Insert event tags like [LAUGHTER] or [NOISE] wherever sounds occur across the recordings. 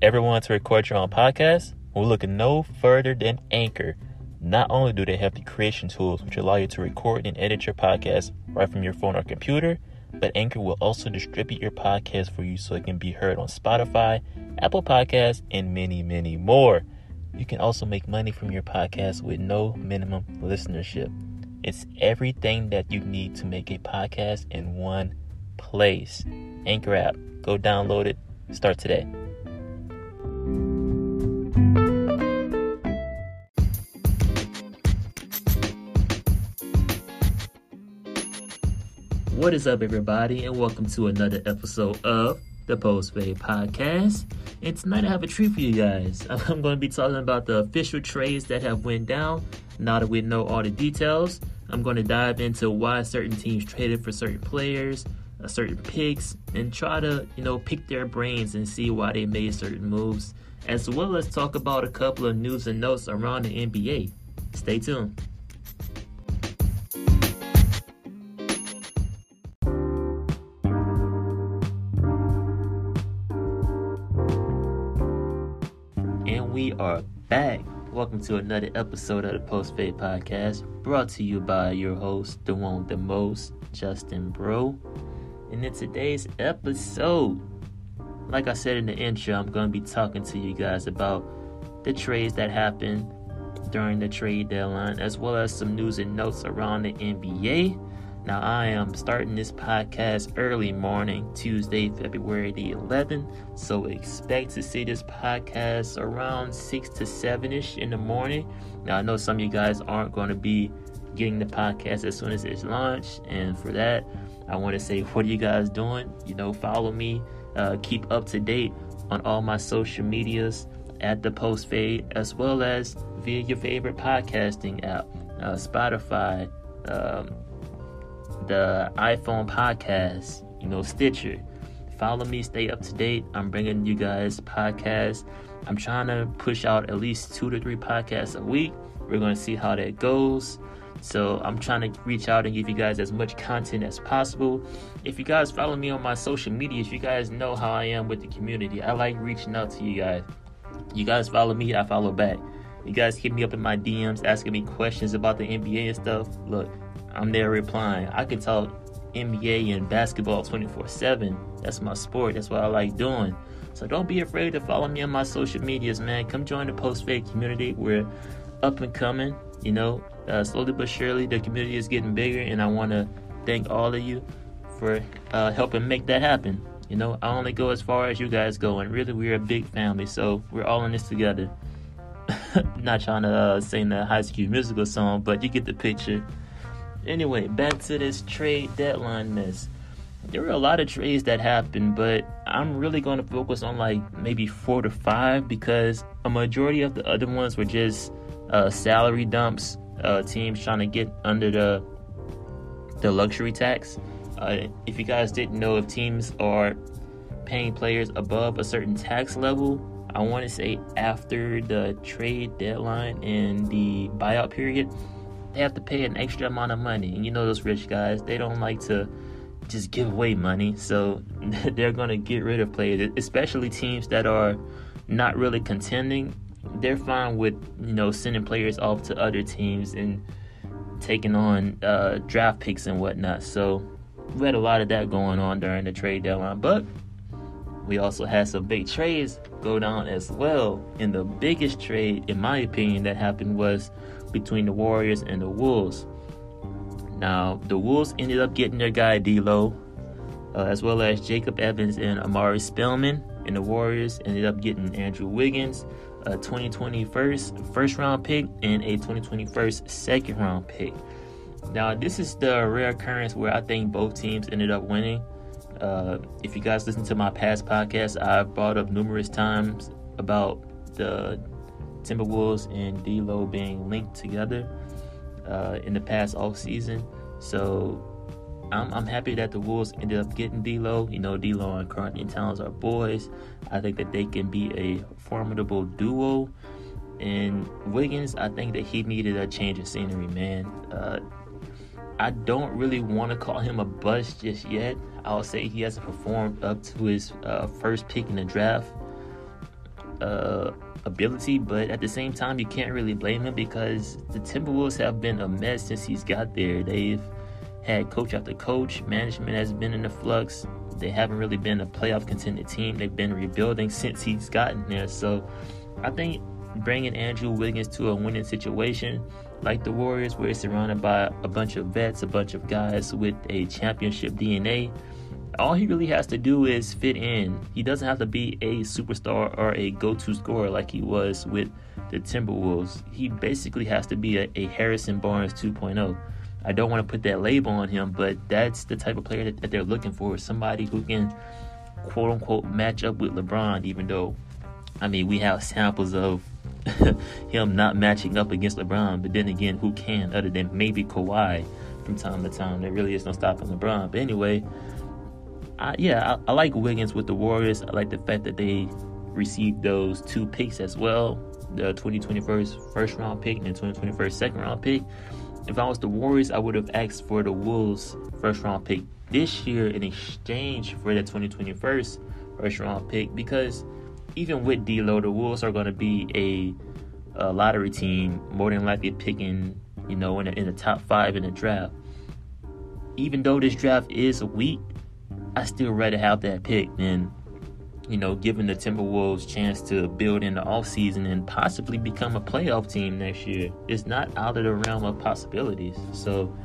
Ever want to record your own podcast? We're looking no further than Anchor. Not only do they have the creation tools which allow you to record and edit your podcast right from your phone or computer, but Anchor will also distribute your podcast for you so it can be heard on Spotify, Apple Podcasts, and many, many more. You can also make money from your podcast with no minimum listenership. It's everything that you need to make a podcast in one place. Anchor app. Go download it. Start today. What is up, everybody, and welcome to another episode of the Post Fade Podcast. And tonight I have a treat for you guys. [LAUGHS] I'm going to be talking about the official trades that have went down. Now that we know all the details, I'm going to dive into why certain teams traded for certain players, uh, certain picks, and try to you know pick their brains and see why they made certain moves, as well as talk about a couple of news and notes around the NBA. Stay tuned. Welcome to another episode of the Post Fade Podcast, brought to you by your host, the one with the most, Justin Bro. And in today's episode, like I said in the intro, I'm going to be talking to you guys about the trades that happened during the trade deadline, as well as some news and notes around the NBA. Now, I am starting this podcast early morning, Tuesday, February the 11th. So, expect to see this podcast around 6 to 7 ish in the morning. Now, I know some of you guys aren't going to be getting the podcast as soon as it's launched. And for that, I want to say, what are you guys doing? You know, follow me, uh, keep up to date on all my social medias at the Post Fade, as well as via your favorite podcasting app, uh, Spotify. Um, the iPhone podcast, you know, Stitcher. Follow me, stay up to date. I'm bringing you guys podcasts. I'm trying to push out at least two to three podcasts a week. We're going to see how that goes. So I'm trying to reach out and give you guys as much content as possible. If you guys follow me on my social medias, you guys know how I am with the community. I like reaching out to you guys. You guys follow me, I follow back. You guys hit me up in my DMs asking me questions about the NBA and stuff. Look, I'm there replying. I can talk NBA and basketball 24 7. That's my sport. That's what I like doing. So don't be afraid to follow me on my social medias, man. Come join the post fade community. We're up and coming. You know, uh, slowly but surely, the community is getting bigger, and I want to thank all of you for uh, helping make that happen. You know, I only go as far as you guys go, and really, we're a big family, so we're all in this together. [LAUGHS] Not trying to uh, sing the High School Musical song, but you get the picture. Anyway, back to this trade deadline mess. There were a lot of trades that happened, but I'm really going to focus on like maybe four to five because a majority of the other ones were just uh, salary dumps, uh, teams trying to get under the the luxury tax. Uh, if you guys didn't know, if teams are paying players above a certain tax level, I want to say after the trade deadline and the buyout period, they have to pay an extra amount of money. And you know those rich guys, they don't like to just give away money. So [LAUGHS] they're going to get rid of players, especially teams that are not really contending. They're fine with, you know, sending players off to other teams and taking on uh, draft picks and whatnot. So we had a lot of that going on during the trade deadline. But we also had some big trades go down as well. And the biggest trade, in my opinion, that happened was between the Warriors and the Wolves. Now, the Wolves ended up getting their guy D'Lo, uh, as well as Jacob Evans and Omari Spellman. And the Warriors ended up getting Andrew Wiggins, a 2020 first, first round pick, and a 2021 second round pick. Now, this is the rare occurrence where I think both teams ended up winning. Uh, if you guys listen to my past podcasts, I've brought up numerous times about the Timberwolves and D'Lo being linked together uh, in the past off season. So I'm, I'm, happy that the Wolves ended up getting D'Lo. You know, D'Lo and Karl-Anthony Towns are boys. I think that they can be a formidable duo. And Wiggins, I think that he needed a change of scenery, man. Uh, I don't really want to call him a bust just yet. I'll say he hasn't performed up to his uh, first pick in the draft. uh, ability, but at the same time, you can't really blame him because the Timberwolves have been a mess since he's got there. They've had coach after coach, management has been in the flux. They haven't really been a playoff contended team. They've been rebuilding since he's gotten there. So I think bringing Andrew Wiggins to a winning situation like the Warriors, where it's surrounded by a bunch of vets, a bunch of guys with a championship DNA. All he really has to do is fit in. He doesn't have to be a superstar or a go to scorer like he was with the Timberwolves. He basically has to be a, a Harrison Barnes 2.0. I don't want to put that label on him, but that's the type of player that, that they're looking for. Somebody who can, quote unquote, match up with LeBron, even though, I mean, we have samples of [LAUGHS] him not matching up against LeBron. But then again, who can other than maybe Kawhi from time to time? There really is no stopping LeBron. But anyway, I, yeah, I, I like Wiggins with the Warriors. I like the fact that they received those two picks as well the 2021 first round pick and the 2021 second round pick. If I was the Warriors, I would have asked for the Wolves first round pick this year in exchange for the 2021 first round pick because even with D'Lo, the Wolves are going to be a, a, lottery team, more than likely picking, you know, in, in the top five in the draft. Even though this draft is weak, I still rather have that pick than, you know, giving the Timberwolves chance to build in the offseason and possibly become a playoff team next year. It's not out of the realm of possibilities. So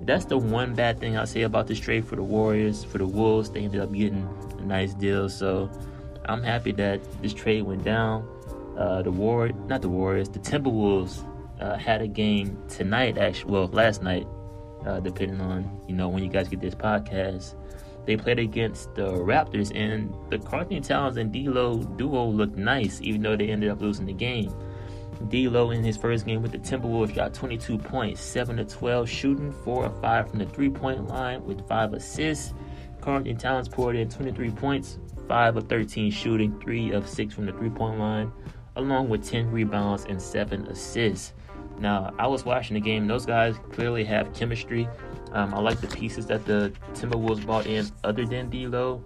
that's the one bad thing I'll say about this trade for the Warriors. For the Wolves, they ended up getting a nice deal. So I'm happy that this trade went down. Uh, the War, not the Warriors, the Timberwolves uh, had a game tonight. Actually, well, last night, uh, depending on you know when you guys get this podcast. They played against the Raptors, and the Karl-Anthony Towns and D'Lo duo looked nice, even though they ended up losing the game. D'Lo in his first game with the Timberwolves got 22 points, 7 to 12 shooting, 4 or 5 from the three-point line with 5 assists. Karl-Anthony Towns poured in 23 points, 5 of 13 shooting, 3 of 6 from the three point line, along with 10 rebounds and 7 assists. Now, I was watching the game. Those guys clearly have chemistry. Um, I like the pieces that the Timberwolves bought in, other than D'Lo.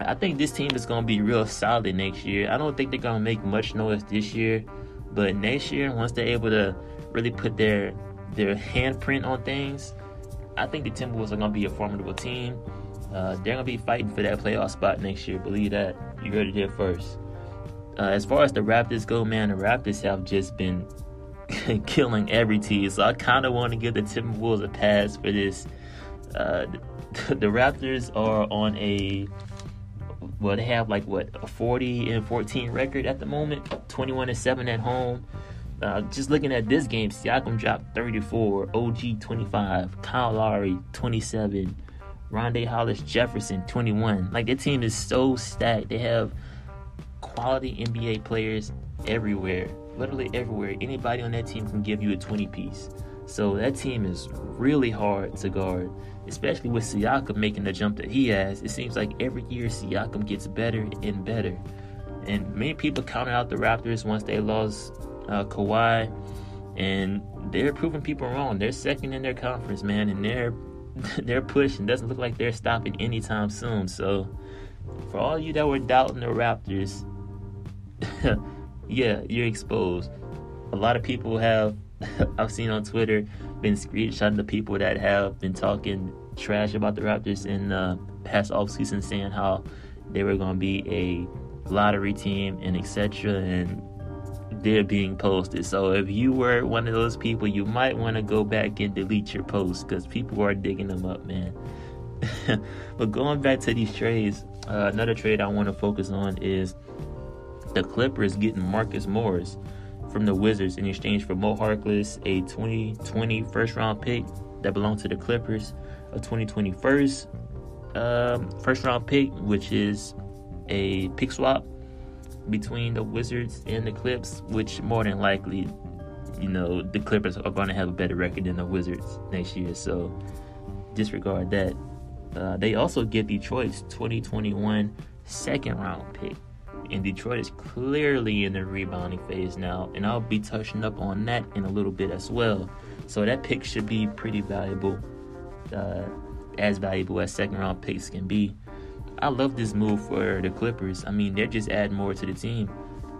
I think this team is going to be real solid next year. I don't think they're going to make much noise this year, but next year, once they're able to really put their their handprint on things, I think the Timberwolves are going to be a formidable team. Uh, they're gonna be fighting for that playoff spot next year. Believe that. You heard it here first. Uh, as far as the Raptors go, man, the Raptors have just been [LAUGHS] killing every team. So I kind of want to give the Timberwolves a pass for this. Uh, the, [LAUGHS] the Raptors are on a well, they have like what a 40 and 14 record at the moment, 21 and 7 at home. Uh, just looking at this game, Siakam dropped 34, OG 25, Kyle Lowry 27, Rondae Hollis Jefferson, 21. Like, their team is so stacked. They have quality NBA players everywhere, literally everywhere. Anybody on that team can give you a 20 piece. So that team is really hard to guard, especially with Siakam making the jump that he has. It seems like every year Siakam gets better and better. And many people counted out the Raptors once they lost uh, Kawhi, and they're proving people wrong. They're second in their conference, man, and they're [LAUGHS] they're pushing. Doesn't look like they're stopping anytime soon. So, for all you that were doubting the Raptors, [LAUGHS] yeah, you're exposed. A lot of people have, [LAUGHS] I've seen on Twitter, been screenshotting the people that have been talking trash about the Raptors in uh, past offseason, saying how they were going to be a lottery team and etc. And they're being posted. So if you were one of those people, you might want to go back and delete your posts because people are digging them up, man. [LAUGHS] but going back to these trades, uh, another trade I want to focus on is the Clippers getting Marcus Morris from the Wizards in exchange for Mo Harkless, a 2020 first round pick that belonged to the Clippers, a 2020 first, um, first round pick, which is a pick swap between the Wizards and the Clips, which more than likely, you know, the Clippers are going to have a better record than the Wizards next year. So disregard that. Uh, they also get Detroit's 2021 second round pick. And Detroit is clearly in the rebounding phase now, and I'll be touching up on that in a little bit as well. So that pick should be pretty valuable, uh, as valuable as second round picks can be. I love this move for the Clippers. I mean, they're just adding more to the team.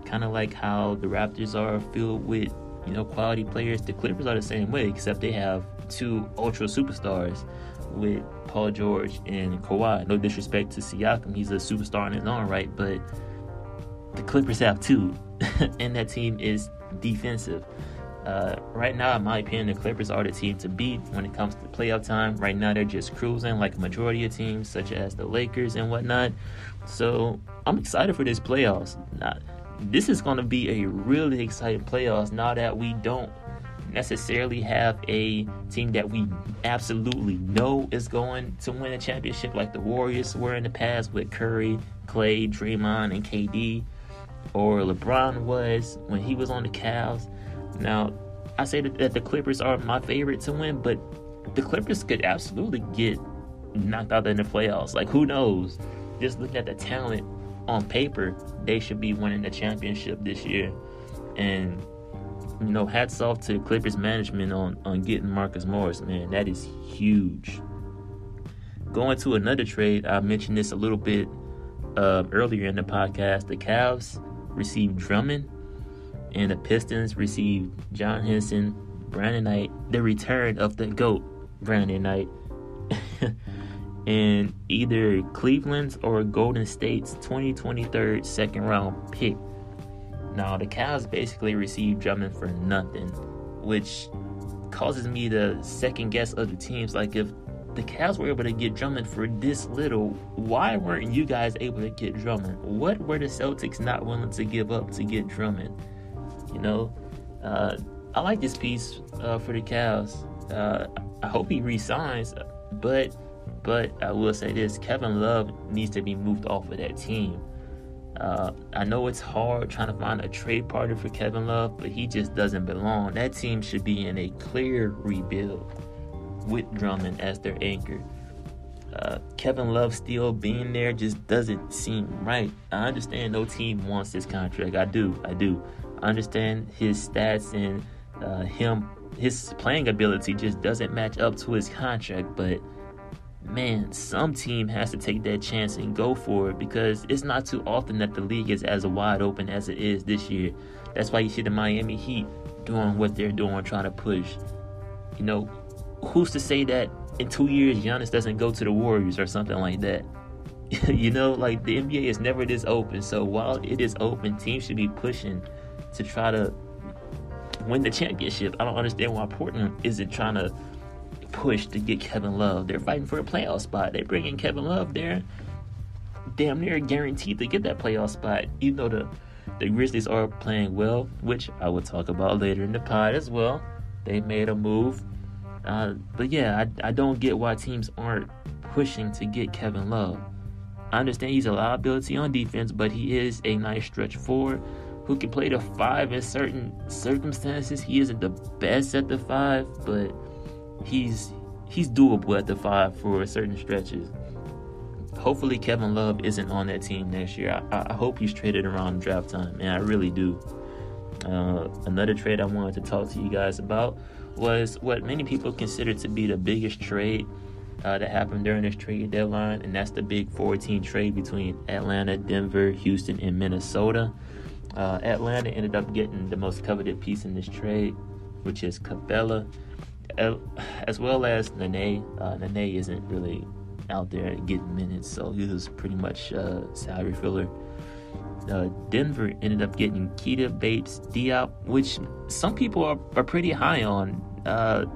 Kind of like how the Raptors are filled with, you know, quality players. The Clippers are the same way, except they have two ultra superstars with Paul George and Kawhi. No disrespect to Siakam, he's a superstar in his own right, but the Clippers have two, [LAUGHS] and that team is defensive. Uh, right now, in my opinion, the Clippers are the team to beat when it comes to playoff time. Right now, they're just cruising like a majority of teams, such as the Lakers and whatnot. So I'm excited for this playoffs. Now, this is going to be a really exciting playoffs now that we don't necessarily have a team that we absolutely know is going to win a championship like the Warriors were in the past with Curry, Clay, Draymond, and KD, or LeBron was when he was on the Cavs. Now, I say that, the Clippers are my favorite to win, but the Clippers could absolutely get knocked out in the playoffs. Like, who knows? Just looking at the talent on paper, they should be winning the championship this year. And you know, hats off to Clippers management on on getting Marcus Morris. Man, that is huge. Going to another trade, I mentioned this a little bit uh, earlier in the podcast. The Cavs received Drummond, and the Pistons received John Henson, Brandon Knight, the return of the GOAT, Brandon Knight, [LAUGHS] and either Cleveland's or Golden State's 2023 second round pick. Now, the Cavs basically received Drummond for nothing, which causes me to second guess other teams. Like, if the Cavs were able to get Drummond for this little, why weren't you guys able to get Drummond? What were the Celtics not willing to give up to get Drummond? You know, uh, I like this piece uh, for the Cavs. Uh, I hope he resigns, but but I will say this: Kevin Love needs to be moved off of that team. Uh, I know it's hard trying to find a trade partner for Kevin Love, but he just doesn't belong. That team should be in a clear rebuild with Drummond as their anchor. Uh, Kevin Love still being there just doesn't seem right. I understand no team wants this contract. I do. I do. Understand his stats and uh, him, his playing ability just doesn't match up to his contract, but man, some team has to take that chance and go for it because it's not too often that the league is as wide open as it is this year. That's why you see the Miami Heat doing what they're doing, trying to push. You know, who's to say that in two years Giannis doesn't go to the Warriors or something like that? [LAUGHS] you know, like the NBA is never this open. So while it is open, teams should be pushing to try to win the championship. I don't understand why Portland isn't trying to push to get Kevin Love. They're fighting for a playoff spot. They bring in Kevin Love. They're damn near guaranteed to get that playoff spot. Even though the the Grizzlies are playing well, which I will talk about later in the pod as well. They made a move. Uh, but yeah, I, I don't get why teams aren't pushing to get Kevin Love. I understand he's a liability on defense, but he is a nice stretch forward who can play the five in certain circumstances. He isn't the best at the five, but he's he's doable at the five for certain stretches. Hopefully, Kevin Love isn't on that team next year. I, I hope he's traded around draft time, and I really do. Uh, another trade I wanted to talk to you guys about was what many people consider to be the biggest trade uh, that happened during this trade deadline, and that's the big 14 trade between Atlanta, Denver, Houston, and Minnesota. Uh, Atlanta ended up getting the most coveted piece in this trade, which is Capela as well as Nene. Uh, Nene isn't really out there getting minutes, so he was pretty much uh, salary filler. Uh, Denver ended up getting Keita Bates Diop, which some people are, are pretty high on. Uh,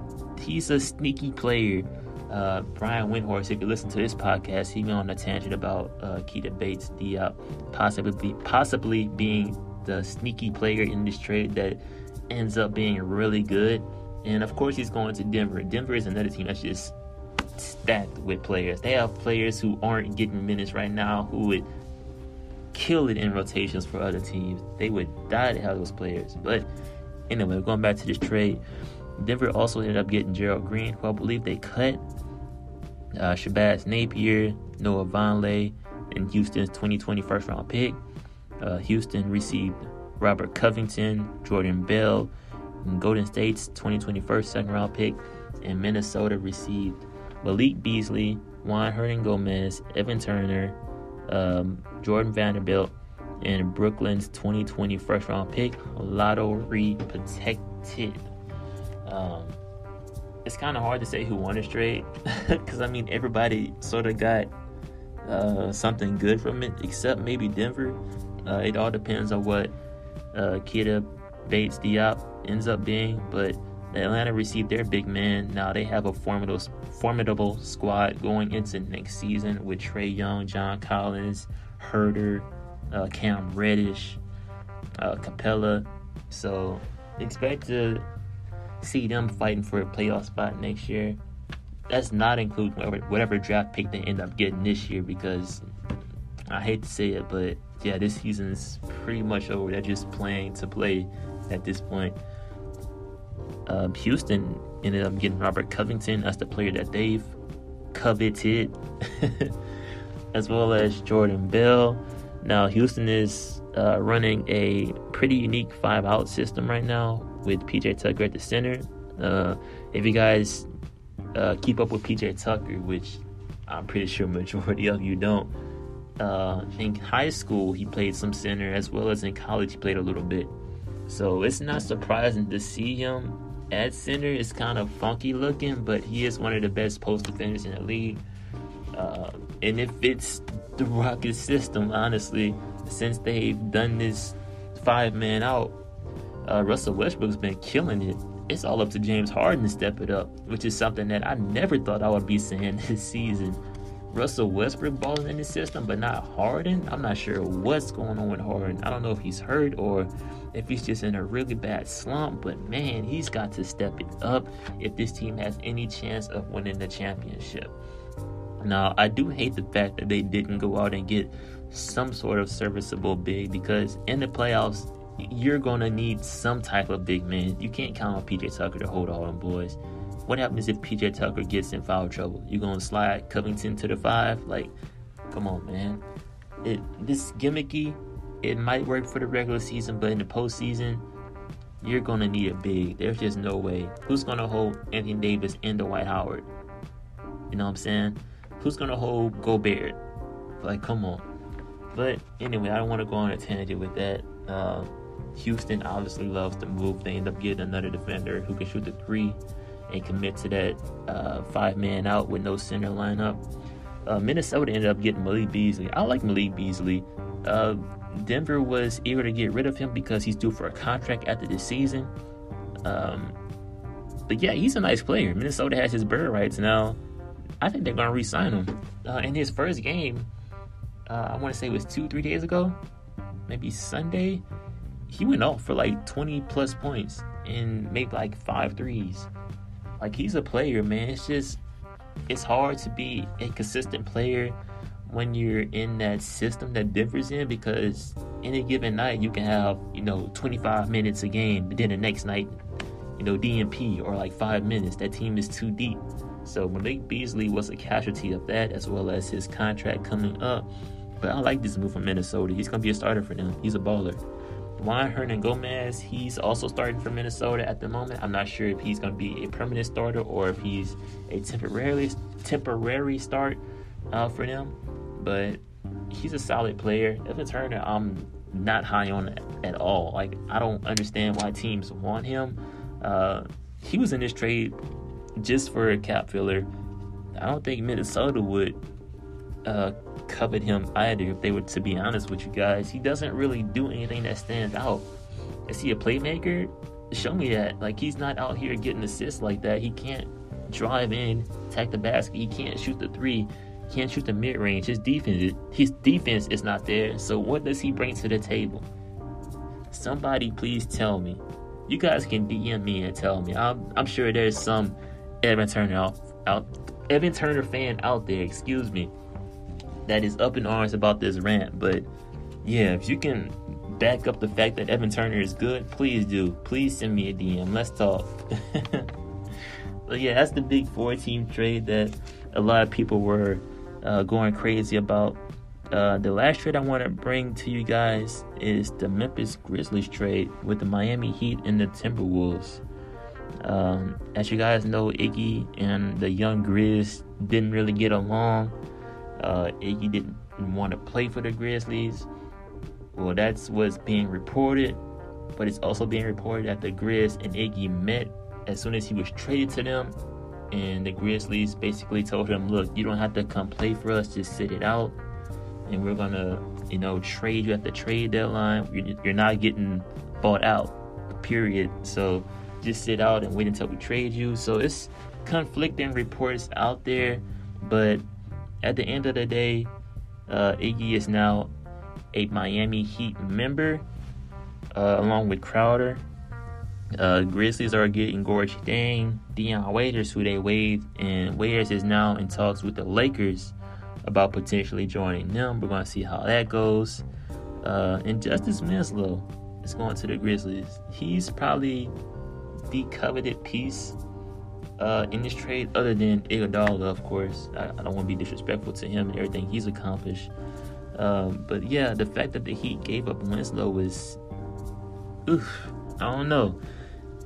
he's a sneaky player. Uh, Brian Windhorst, if you listen to his podcast, he went on a tangent about uh, Keita Bates Diop possibly possibly being the sneaky player in this trade that ends up being really good. And of course, he's going to Denver. Denver is another team that's just stacked with players. They have players who aren't getting minutes right now who would kill it in rotations for other teams. They would die to have those players. But anyway, going back to this trade, Denver also ended up getting Gerald Green, who I believe they cut. Uh, Shabazz Napier, Noah Vonleh, and Houston's 2020 first round pick. Uh, Houston received Robert Covington, Jordan Bell, and Golden State's 2021 second round pick, and Minnesota received Malik Beasley, Juan Hernangomez, Evan Turner, um, Jordan Vanderbilt, and Brooklyn's 2020 first round pick, lottery protected. Um, it's kind of hard to say who won this trade because [LAUGHS] I mean everybody sort of got uh, something good from it, except maybe Denver. Uh, it all depends on what uh, Keita Bates Diop ends up being, but Atlanta received their big man. Now they have a formidable, formidable squad going into next season with Trae Young, John Collins, Huerter, uh, Cam Reddish, uh, Capela. So expect to see them fighting for a playoff spot next year. That's not including whatever, whatever draft pick they end up getting this year because I hate to say it, but yeah, this season's pretty much over. They're just playing to play at this point. Um, Houston ended up getting Robert Covington as the player that they've coveted, [LAUGHS] as well as Jordan Bell. Now, Houston is uh, running a pretty unique five out system right now with PJ Tucker at the center. Uh, if you guys uh, keep up with PJ Tucker, which I'm pretty sure majority of you don't, uh, in high school he played some center as well as in college he played a little bit. So it's not surprising to see him at center. It's kind of funky looking, but he is one of the best post defenders in the league. Uh, and it fits the Rockets system, honestly, since they've done this five man out uh, Russell Westbrook's been killing it. It's all up to James Harden to step it up, which is something that I never thought I would be saying [LAUGHS] this season. Russell Westbrook balling in the system, but not Harden. I'm not sure what's going on with Harden. I don't know if he's hurt or if he's just in a really bad slump, but man, he's got to step it up if this team has any chance of winning the championship. Now, I do hate the fact that they didn't go out and get some sort of serviceable big because in the playoffs, you're gonna need some type of big man. You can't count on PJ Tucker to hold all them boys. What happens if PJ Tucker gets in foul trouble? You gonna slide Covington to the five? Like, come on, man. It this gimmicky. It might work for the regular season, but in the postseason, you're gonna need a big. There's just no way. Who's gonna hold Anthony Davis and Dwight Howard? You know what I'm saying? Who's gonna hold Gobert? Like, come on. But anyway, I don't want to go on a tangent with that. Uh, Houston obviously loves to move. They end up getting another defender who can shoot the three and commit to that uh, five man out with no center lineup. Uh, Minnesota ended up getting Malik Beasley. I like Malik Beasley. Uh, Denver was eager to get rid of him because he's due for a contract after this season. Um, but yeah, he's a nice player. Minnesota has his bird rights now. I think they're gonna re-sign him. Uh, in his first game, uh, I want to say it was two, three days ago, maybe Sunday he went off for like 20 plus points and made like five threes. Like he's a player, man. It's just it's hard to be a consistent player when you're in that system that differs in because any given night you can have, you know, 25 minutes a game, but then the next night, you know, DNP or like five minutes. That team is too deep. So Malik Beasley was a casualty of that as well as his contract coming up. But I like this move from Minnesota. He's gonna be a starter for them. He's a baller. Juan Hernangomez, he's also starting for Minnesota at the moment. I'm not sure if he's going to be a permanent starter or if he's a temporarily temporary start uh, for them. But he's a solid player. Evan Turner, I'm not high on at all. Like I don't understand why teams want him. Uh, he was in this trade just for a cap filler. I don't think Minnesota would uh, covet him either, if they were to be honest with you guys. He doesn't really do anything that stands out. Is he a playmaker? Show me that. Like, he's not out here getting assists like that. He can't drive in, attack the basket. He can't shoot the three. He can't shoot the mid range. His defense, his defense is not there. So, what does he bring to the table? Somebody, please tell me. You guys can DM me and tell me. I'm, I'm sure there's some Evan Turner out, out Evan Turner fan out there. Excuse me that is up in arms about this rant. But yeah, if you can back up the fact that Evan Turner is good, please do. Please send me a DM. Let's talk. [LAUGHS] but yeah, that's the big four team trade that a lot of people were uh, going crazy about. Uh, the last trade I want to bring to you guys is the Memphis Grizzlies trade with the Miami Heat and the Timberwolves. Um, as you guys know, Iggy and the young Grizz didn't really get along. Uh, Iggy didn't want to play for the Grizzlies. Well, that's what's being reported, but it's also being reported that the Grizz and Iggy met as soon as he was traded to them. And the Grizzlies basically told him, look, you don't have to come play for us, just sit it out. And we're to, you know, trade you at the trade deadline. You're not getting bought out, period. So just sit out and wait until we trade you. So it's conflicting reports out there. But at the end of the day, uh, Iggy is now a Miami Heat member, uh, along with Crowder. Uh, Grizzlies are getting Gorgui Dieng, Dion Waiters, who they waived, and Waiters is now in talks with the Lakers about potentially joining them. We're going to see how that goes. Uh, and Justice Winslow is going to the Grizzlies. He's probably the coveted piece uh, in this trade, other than Iguodala, of course. I, I don't want to be disrespectful to him and everything he's accomplished. Um, but yeah, the fact that the Heat gave up Winslow was, oof, I don't know.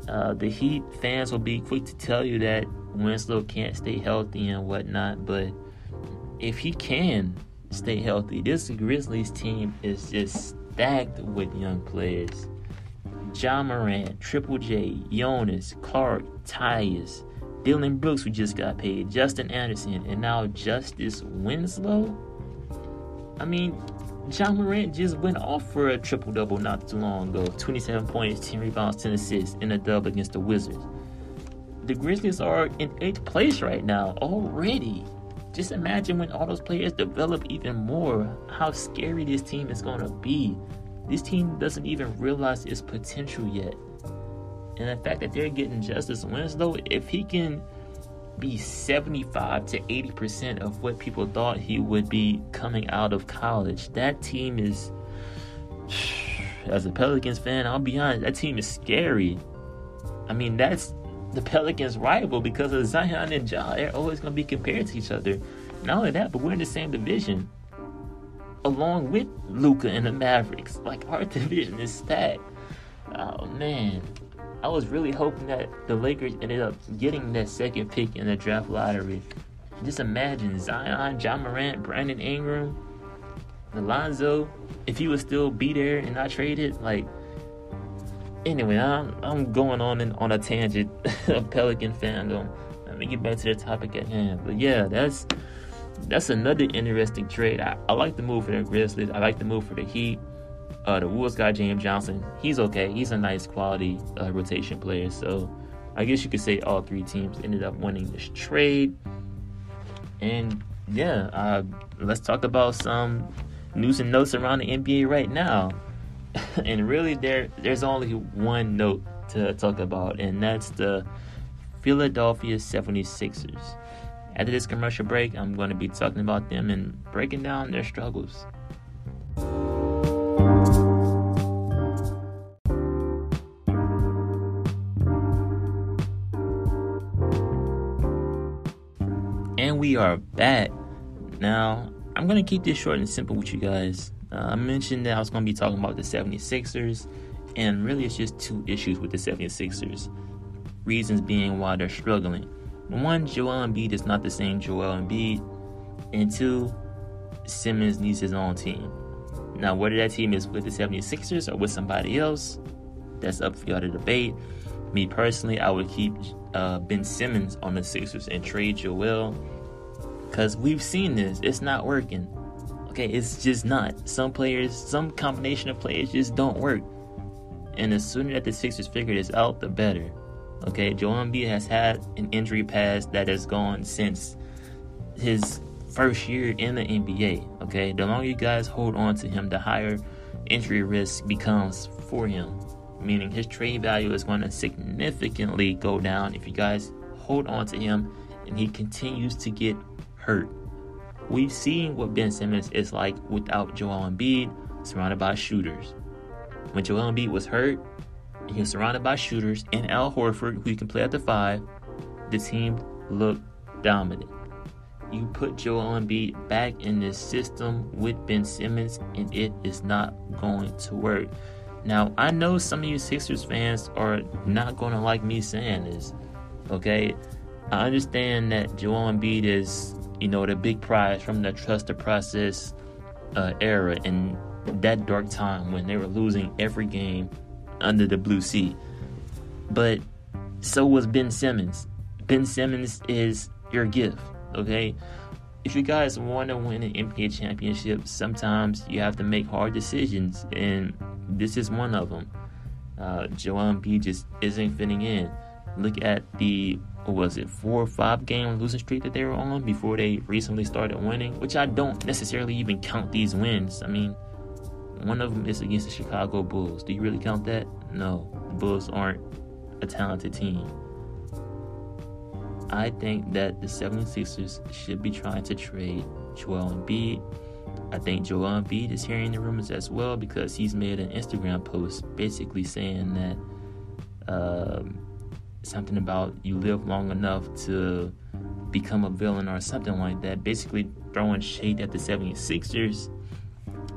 Uh, the Heat fans will be quick to tell you that Winslow can't stay healthy and whatnot, but if he can stay healthy, this Grizzlies team is just stacked with young players. Ja Morant, Triple J, Jonas, Clarke, Tyus, Dillon Brooks, who just got paid, Justin Anderson, and now Justice Winslow. I mean, Ja Morant just went off for a triple double not too long ago 27 points, 10 rebounds, 10 assists in a dub against the Wizards. The Grizzlies are in eighth place right now already. Just imagine when all those players develop even more, how scary this team is going to be. This team doesn't even realize its potential yet. And the fact that they're getting Justice Winslow, if he can be 75 to 80% of what people thought he would be coming out of college, that team is, [SIGHS] as a Pelicans fan, I'll be honest, that team is scary. I mean, that's the Pelicans' rival because of Zion and Ja. They're always going to be compared to each other. Not only that, but we're in the same division along with Luka and the Mavericks. Like, our [LAUGHS] division is stacked. Oh, man. I was really hoping that the Lakers ended up getting that second pick in the draft lottery. Just imagine Zion, Ja Morant, Brandon Ingram, Alonzo, if he would still be there and not traded. Like, anyway, I'm, I'm going on in, on a tangent [LAUGHS] of Pelican fandom. Let me get back to the topic at hand. But yeah, that's that's another interesting trade. I, I like the move for the Grizzlies. I like the move for the Heat. Uh, the Wolves got James Johnson. He's okay. He's a nice quality uh, rotation player. So I guess you could say all three teams ended up winning this trade. And yeah, uh, let's talk about some news and notes around the NBA right now. [LAUGHS] and really, there there's only one note to talk about, and that's the Philadelphia 76ers. After this commercial break, I'm going to be talking about them and breaking down their struggles. We are back. Now, I'm going to keep this short and simple with you guys. Uh, I mentioned that I was going to be talking about the 76ers, and really it's just two issues with the 76ers. Reasons being why they're struggling. One, Joel Embiid is not the same Joel Embiid, and two, Simmons needs his own team. Now, whether that team is with the 76ers or with somebody else, that's up for y'all to debate. Me personally, I would keep uh, Ben Simmons on the Sixers and trade Joel because we've seen this. It's not working. Okay, it's just not. Some players, some combination of players just don't work. And the sooner that the Sixers figure this out, the better. Okay, Joel Embiid has had an injury past that has gone since his first year in the NBA. Okay, the longer you guys hold on to him, the higher injury risk becomes for him. Meaning his trade value is going to significantly go down if you guys hold on to him and he continues to get hurt. We've seen what Ben Simmons is like without Joel Embiid, surrounded by shooters. When Joel Embiid was hurt, he was surrounded by shooters and Al Horford, who you can play at the five, the team looked dominant. You put Joel Embiid back in this system with Ben Simmons, and it is not going to work. Now, I know some of you Sixers fans are not going to like me saying this, okay? I understand that Joel Embiid is you know, the big prize from the trust the process uh, era in that dark time when they were losing every game under the blue sea. But so was Ben Simmons. Ben Simmons is your gift, okay? If you guys want to win an NBA championship, sometimes you have to make hard decisions, and this is one of them. Uh, Joel Embiid just isn't fitting in. Look at the what was it four or five game losing streak that they were on before they recently started winning, which I don't necessarily even count these wins. I mean, one of them is against the Chicago Bulls. Do you really count that? No, the Bulls aren't a talented team. I think that the 76ers should be trying to trade Joel Embiid. I think Joel Embiid is hearing the rumors as well because he's made an Instagram post basically saying that um, something about you live long enough to become a villain or something like that, basically throwing shade at the 76ers.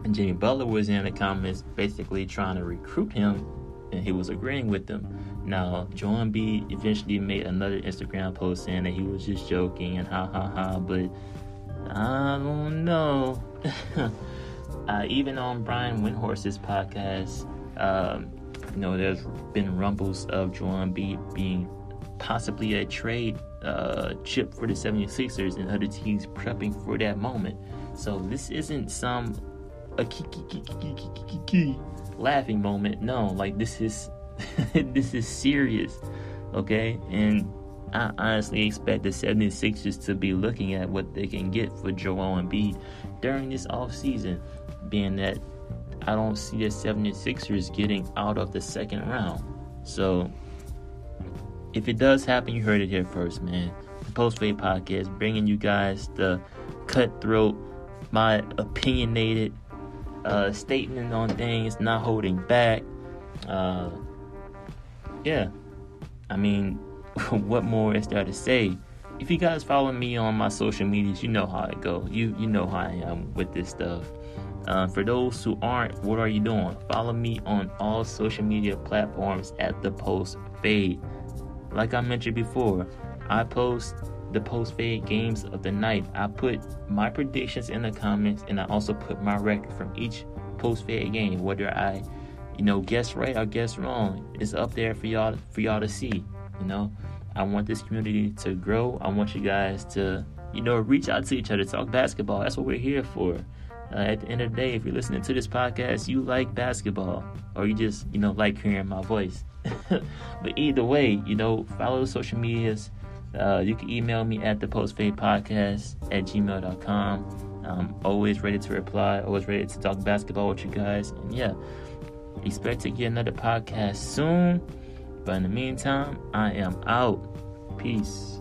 And Jimmy Butler was in the comments basically trying to recruit him, and he was agreeing with them. Now, Joel Embiid eventually made another Instagram post saying that he was just joking and ha ha ha, but I don't know. [LAUGHS] uh, even on Brian Windhorst's podcast, um, you know, there's been rumbles of Joel Embiid being possibly a trade uh, chip for the 76ers and other teams prepping for that moment. So this isn't some a laughing moment. No, like this is [LAUGHS] this is serious. Okay? And I honestly expect the 76ers to be looking at what they can get for Joel Embiid during this offseason, being that I don't see the 76ers getting out of the second round. So, if it does happen, you heard it here first, man. The Post Fade Podcast bringing you guys the cutthroat, my opinionated uh, statement on things, not holding back. Uh, yeah, I mean, [LAUGHS] what more is there to say? If you guys follow me on my social medias, you know how I go. You you know how I am with this stuff. Uh, for those who aren't, what are you doing? Follow me on all social media platforms at the Post Fade. Like I mentioned before, I post the post fade games of the night. I put my predictions in the comments, and I also put my record from each post fade game. Whether I, you know, guess right or guess wrong, it's up there for y'all for y'all to see. You know, I want this community to grow. I want you guys to, you know, reach out to each other, talk basketball. That's what we're here for. Uh, at the end of the day, if you're listening to this podcast, you like basketball, or you just, you know, like hearing my voice. [LAUGHS] but either way, you know, follow social medias. Uh, you can email me at the podcast at gmail.com. I'm always ready to reply, always ready to talk basketball with you guys. And yeah, expect to get another podcast soon. But in the meantime, I am out. Peace.